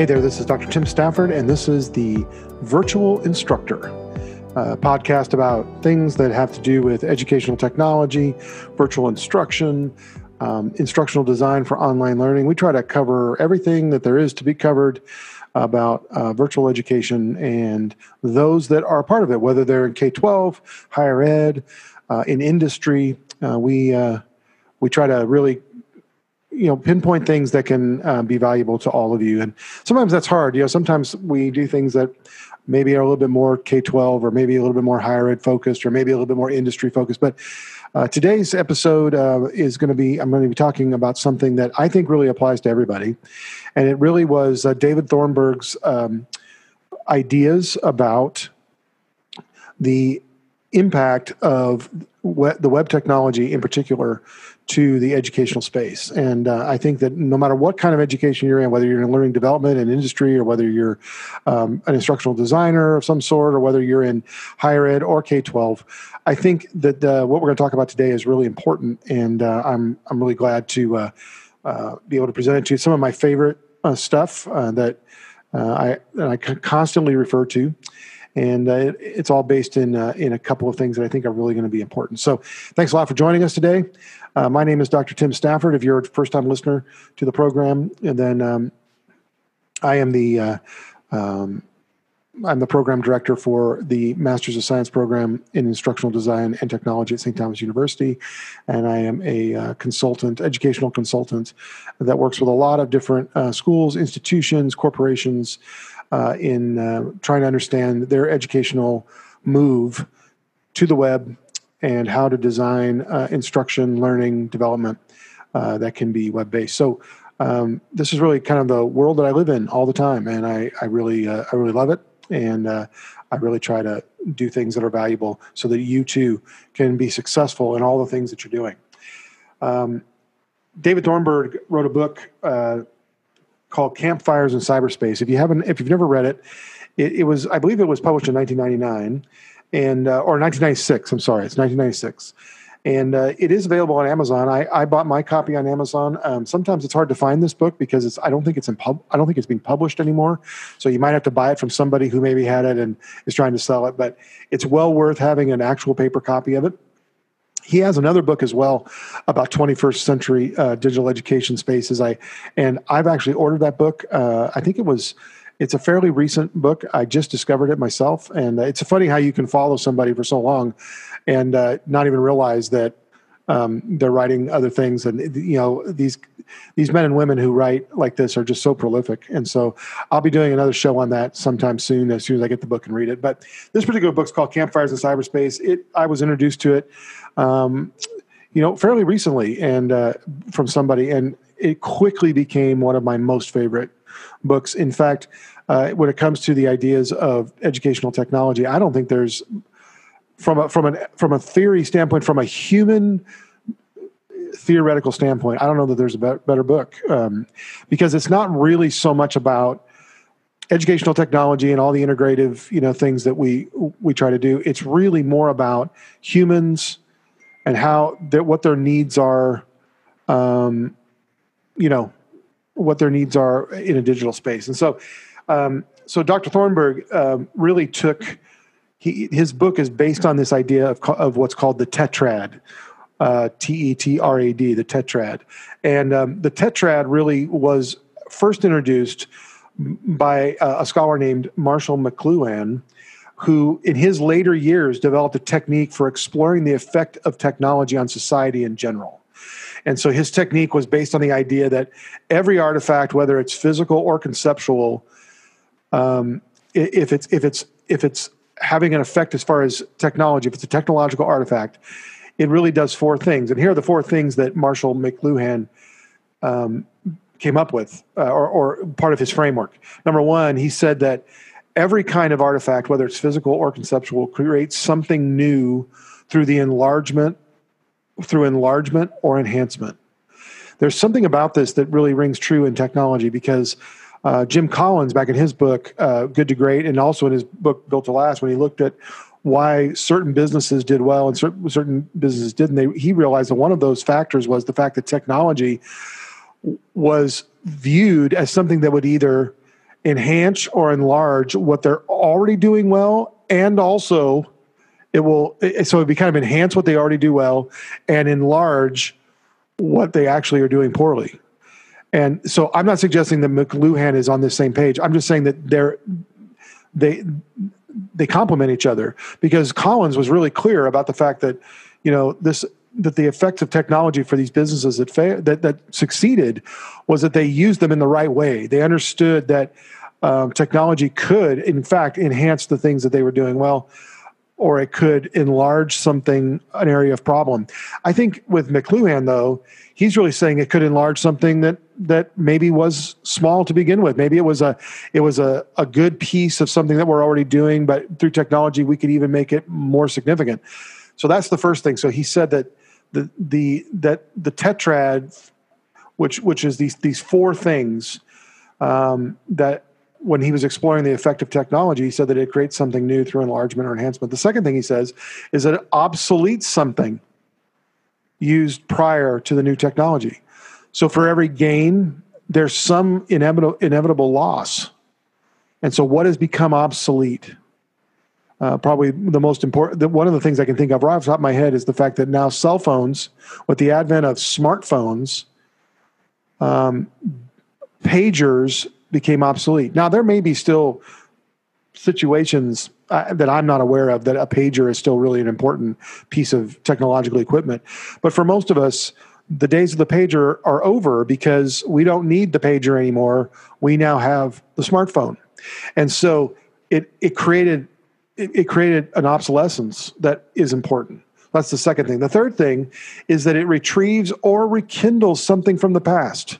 Hey there, this is Dr. Tim Stafford, and this is the Virtual Instructor podcast about things that have to do with educational technology, virtual instruction, um, instructional design for online learning. We try to cover everything that there is to be covered about uh, virtual education and those that are part of it, whether they're in K 12, higher ed, uh, in industry. Uh, we, uh, we try to really you know pinpoint things that can uh, be valuable to all of you. And sometimes that's hard. You know sometimes we do things that maybe are a little bit more k-12 or maybe a little bit more higher ed focused or maybe a little bit more industry focused. But uh, today's episode uh, is going to be i'm going to be talking about something that i think really applies to everybody. And it really was uh, david thornburg's um, ideas about the impact of the web technology in particular to the educational space. And uh, I think that no matter what kind of education you're in, whether you're in learning development and industry, or whether you're um, an instructional designer of some sort, or whether you're in higher ed or K 12, I think that uh, what we're going to talk about today is really important. And uh, I'm, I'm really glad to uh, uh, be able to present it to you. Some of my favorite uh, stuff that I, I constantly refer to and uh, it, it's all based in uh, in a couple of things that I think are really going to be important. So, thanks a lot for joining us today. Uh, my name is Dr. Tim Stafford. If you're a first time listener to the program, and then um, I am the uh, um, I'm the program director for the Masters of Science program in Instructional Design and Technology at St. Thomas University. And I am a uh, consultant, educational consultant that works with a lot of different uh, schools, institutions, corporations, uh, in uh, trying to understand their educational move to the web and how to design uh, instruction, learning, development uh, that can be web based. So um, this is really kind of the world that I live in all the time, and I, I really uh, I really love it, and uh, I really try to do things that are valuable so that you too can be successful in all the things that you're doing. Um, David Thornburg wrote a book called Campfires in Cyberspace. If you haven't, if you've never read it, it, it was I believe it was published in 1999 and uh, or 1996. I'm sorry, it's 1996. And uh, it is available on Amazon. I, I bought my copy on Amazon. Um, sometimes it's hard to find this book because it's I don't think it's in pub I don't think it's being published anymore. So you might have to buy it from somebody who maybe had it and is trying to sell it. But it's well worth having an actual paper copy of it he has another book as well about 21st century uh, digital education spaces. I and I've actually ordered that book. Uh, I think it was. It's a fairly recent book. I just discovered it myself, and it's funny how you can follow somebody for so long, and uh, not even realize that um, they're writing other things. And you know these these men and women who write like this are just so prolific. And so I'll be doing another show on that sometime soon, as soon as I get the book and read it. But this particular book's called Campfires in Cyberspace. It I was introduced to it um, you know, fairly recently, and uh, from somebody, and it quickly became one of my most favorite books. In fact, uh, when it comes to the ideas of educational technology, I don't think there's from a from an from a theory standpoint, from a human theoretical standpoint, I don't know that there's a better book um, because it's not really so much about educational technology and all the integrative you know things that we we try to do. It's really more about humans and how that what their needs are, um, you know, what their needs are in a digital space. And so, um, so Dr. Thornburg um, really took he, his book is based on this idea of, of what's called the tetrad, uh, T E T R A D, the tetrad, and um, the tetrad really was first introduced by a scholar named Marshall McLuhan who in his later years developed a technique for exploring the effect of technology on society in general. And so his technique was based on the idea that every artifact, whether it's physical or conceptual, um, if it's if it's if it's having an effect as far as technology, if it's a technological artifact, it really does four things. And here are the four things that Marshall McLuhan um, came up with, uh, or, or part of his framework. Number one, he said that every kind of artifact, whether it's physical or conceptual, creates something new through the enlargement, through enlargement or enhancement. There's something about this that really rings true in technology because uh, Jim Collins, back in his book, uh, Good to Great, and also in his book, Built to Last, when he looked at why certain businesses did well and certain, certain businesses didn't, they, he realized that one of those factors was the fact that technology was viewed as something that would either enhance or enlarge what they're already doing well and also it will so it would be kind of enhance what they already do well and enlarge what they actually are doing poorly and so i'm not suggesting that mcluhan is on the same page i'm just saying that they're they they complement each other because collins was really clear about the fact that you know this that the effect of technology for these businesses that fa- that that succeeded was that they used them in the right way. They understood that um, technology could, in fact, enhance the things that they were doing well, or it could enlarge something, an area of problem. I think with McLuhan, though, he's really saying it could enlarge something that that maybe was small to begin with. Maybe it was a it was a, a good piece of something that we're already doing, but through technology we could even make it more significant. So that's the first thing. So he said that the the that the tetrad, which which is these these four things um, that when he was exploring the effect of technology, he said that it creates something new through enlargement or enhancement. The second thing he says is that it obsoletes something used prior to the new technology. So for every gain, there's some inevitable inevitable loss. And so what has become obsolete? uh, probably the most important, one of the things I can think of right off the top of my head is the fact that now cell phones, with the advent of smartphones, um, pagers became obsolete. Now, there may be still situations uh, that I'm not aware of that a pager is still really an important piece of technological equipment. But for most of us, the days of the pager are over because we don't need the pager anymore. We now have the smartphone. And so it, it created it, it created an obsolescence that is important. That's the second thing. The third thing is that it retrieves or rekindles something from the past.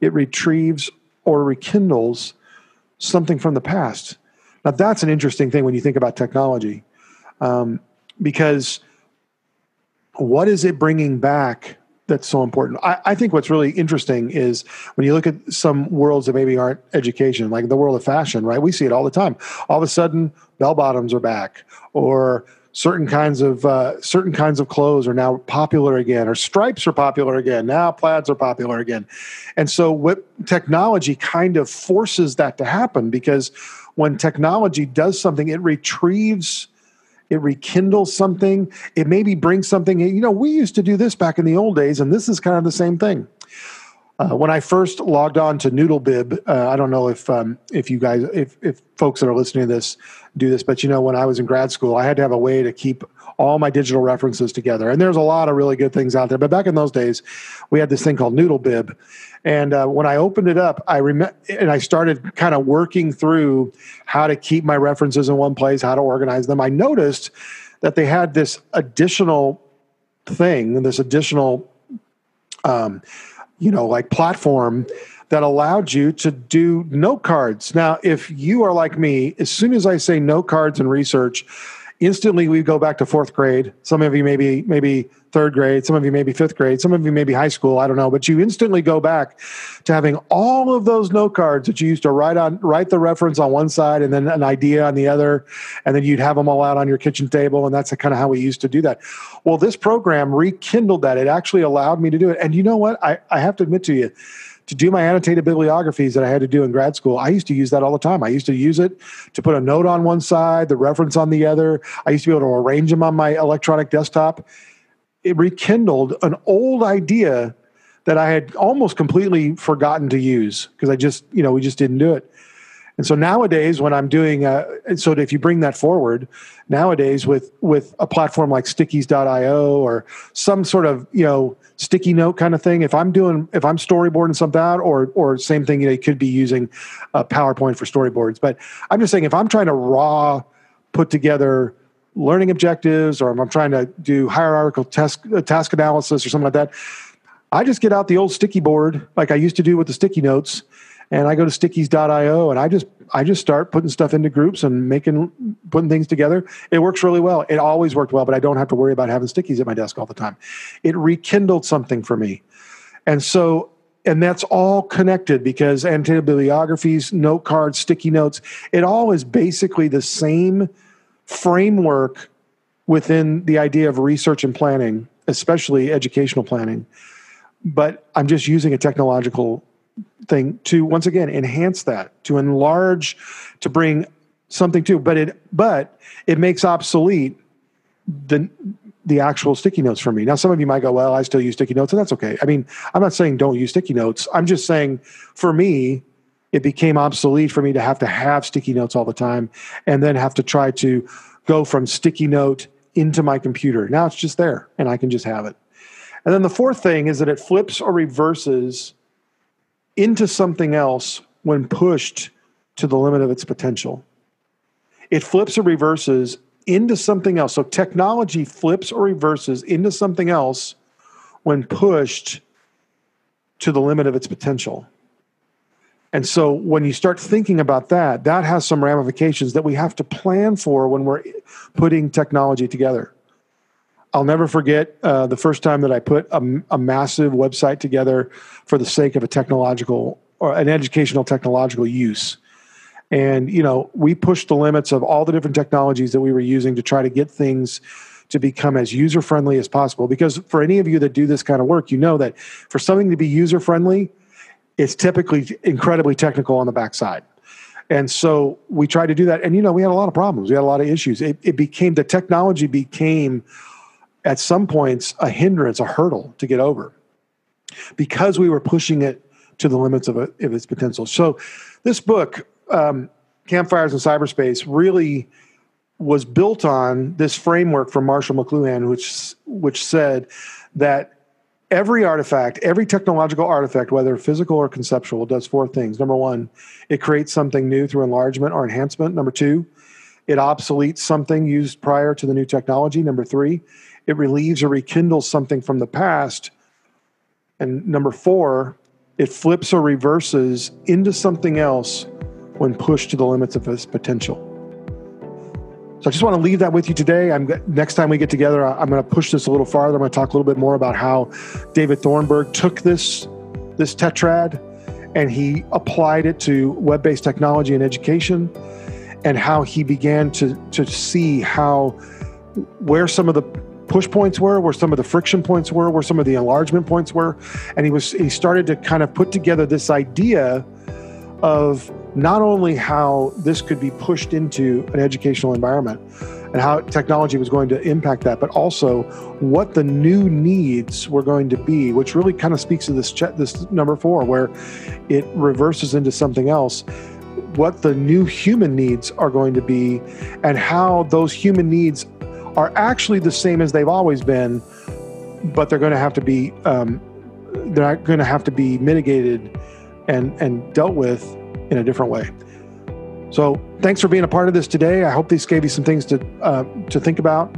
It retrieves or rekindles something from the past. Now, that's an interesting thing when you think about technology, um, because what is it bringing back that's so important. I, I, think what's really interesting is when you look at some worlds that maybe aren't education, like the world of fashion, right? We see it all the time. All of a sudden, bell bottoms are back, or certain kinds of uh, certain kinds of clothes are now popular again, or stripes are popular again. Now plaids are popular again, and so what technology kind of forces that to happen because when technology does something, it retrieves it rekindles something, it maybe brings something. You know, we used to do this back in the old days, and this is kind of the same thing. Uh, when I first logged on to Noodlebib, uh, I don't know if um, if you guys, if if folks that are listening to this do this, but you know, when I was in grad school, I had to have a way to keep all my digital references together. And there's a lot of really good things out there. But back in those days, we had this thing called Noodlebib, and uh, when I opened it up, I remember, and I started kind of working through how to keep my references in one place, how to organize them. I noticed that they had this additional thing, this additional, um, you know, like platform that allowed you to do note cards. Now, if you are like me, as soon as I say note cards and research, instantly we go back to fourth grade. Some of you maybe maybe third grade, some of you maybe fifth grade, some of you maybe high school. I don't know, but you instantly go back to having all of those note cards that you used to write on write the reference on one side and then an idea on the other, and then you'd have them all out on your kitchen table, and that's kind of how we used to do that. Well, this program rekindled that. It actually allowed me to do it, and you know what? I, I have to admit to you to do my annotated bibliographies that I had to do in grad school, I used to use that all the time. I used to use it to put a note on one side, the reference on the other. I used to be able to arrange them on my electronic desktop. It rekindled an old idea that I had almost completely forgotten to use because I just, you know, we just didn't do it. And so nowadays, when I'm doing, uh, so if you bring that forward, nowadays with with a platform like Stickies.io or some sort of you know sticky note kind of thing, if I'm doing, if I'm storyboarding something out, or or same thing, you know, you could be using a PowerPoint for storyboards. But I'm just saying, if I'm trying to raw put together learning objectives, or I'm trying to do hierarchical task uh, task analysis or something like that, I just get out the old sticky board like I used to do with the sticky notes and I go to stickies.io and I just I just start putting stuff into groups and making putting things together. It works really well. It always worked well, but I don't have to worry about having stickies at my desk all the time. It rekindled something for me. And so and that's all connected because annotated bibliographies, note cards, sticky notes, it all is basically the same framework within the idea of research and planning, especially educational planning. But I'm just using a technological thing to once again enhance that, to enlarge, to bring something to. But it but it makes obsolete the the actual sticky notes for me. Now, some of you might go, well, I still use sticky notes, and that's okay. I mean, I'm not saying don't use sticky notes. I'm just saying for me, it became obsolete for me to have to have sticky notes all the time and then have to try to go from sticky note into my computer. Now it's just there and I can just have it. And then the fourth thing is that it flips or reverses into something else when pushed to the limit of its potential. It flips or reverses into something else. So technology flips or reverses into something else when pushed to the limit of its potential. And so when you start thinking about that, that has some ramifications that we have to plan for when we're putting technology together. I'll never forget uh, the first time that I put a, a, massive website together for the sake of a technological or an educational technological use. And, you know, we pushed the limits of all the different technologies that we were using to try to get things to become as user friendly as possible. Because for any of you that do this kind of work, you know that for something to be user friendly, it's typically incredibly technical on the backside. And so we tried to do that. And, you know, we had a lot of problems. We had a lot of issues. It, it became, the technology became at some points a hindrance, a hurdle to get over because we were pushing it to the limits of, of its potential. So this book, um, Campfires in Cyberspace, really was built on this framework from Marshall McLuhan, which, which said that every artifact, every technological artifact, whether physical or conceptual, does four things. Number one, it creates something new through enlargement or enhancement. Number two, it obsoletes something used prior to the new technology. Number three, it relieves or rekindles something from the past. And number four, it flips or reverses into something else when pushed to the limits of its potential. So I just want to leave that with you today. I'm next time we get together, I'm going to push this a little farther. I'm going to talk a little bit more about how David Thornburg took this this tetrad and he applied it to web-based technology and education and how he began to to see how where some of the push points were, where some of the friction points were, where some of the enlargement points were, and he was he started to kind of put together this idea of not only how this could be pushed into an educational environment and how technology was going to impact that, but also what the new needs were going to be, which really kind of speaks to this this number four, where it reverses into something else. What the new human needs are going to be, and how those human needs are actually the same as they've always been, but they're going to have to be um, they're going to have to be mitigated and and dealt with in a different way. So thanks for being a part of this today. I hope these gave you some things to uh, to think about.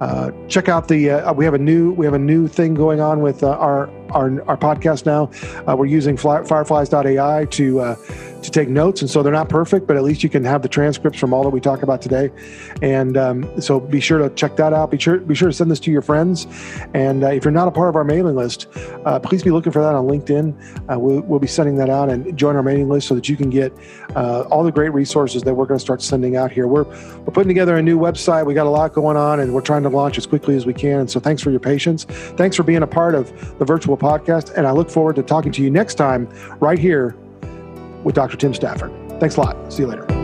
Uh, check out the uh, we have a new we have a new thing going on with uh, our, our our podcast now. Uh, we're using fly, fireflies.ai to uh, to take notes. And so they're not perfect, but at least you can have the transcripts from all that we talk about today. And um, so be sure to check that out. Be sure, be sure to send this to your friends. And uh, if you're not a part of our mailing list, uh, please be looking for that on LinkedIn. Uh, we'll, we'll, be sending that out and join our mailing list so that you can get uh, all the great resources that we're going to start sending out here. We're, we're putting together a new website. We got a lot going on and we're trying to launch as quickly as we can. And so thanks for your patience. Thanks for being a part of the virtual podcast. And I look forward to talking to you next time right here with Dr. Tim Stafford. Thanks a lot. See you later.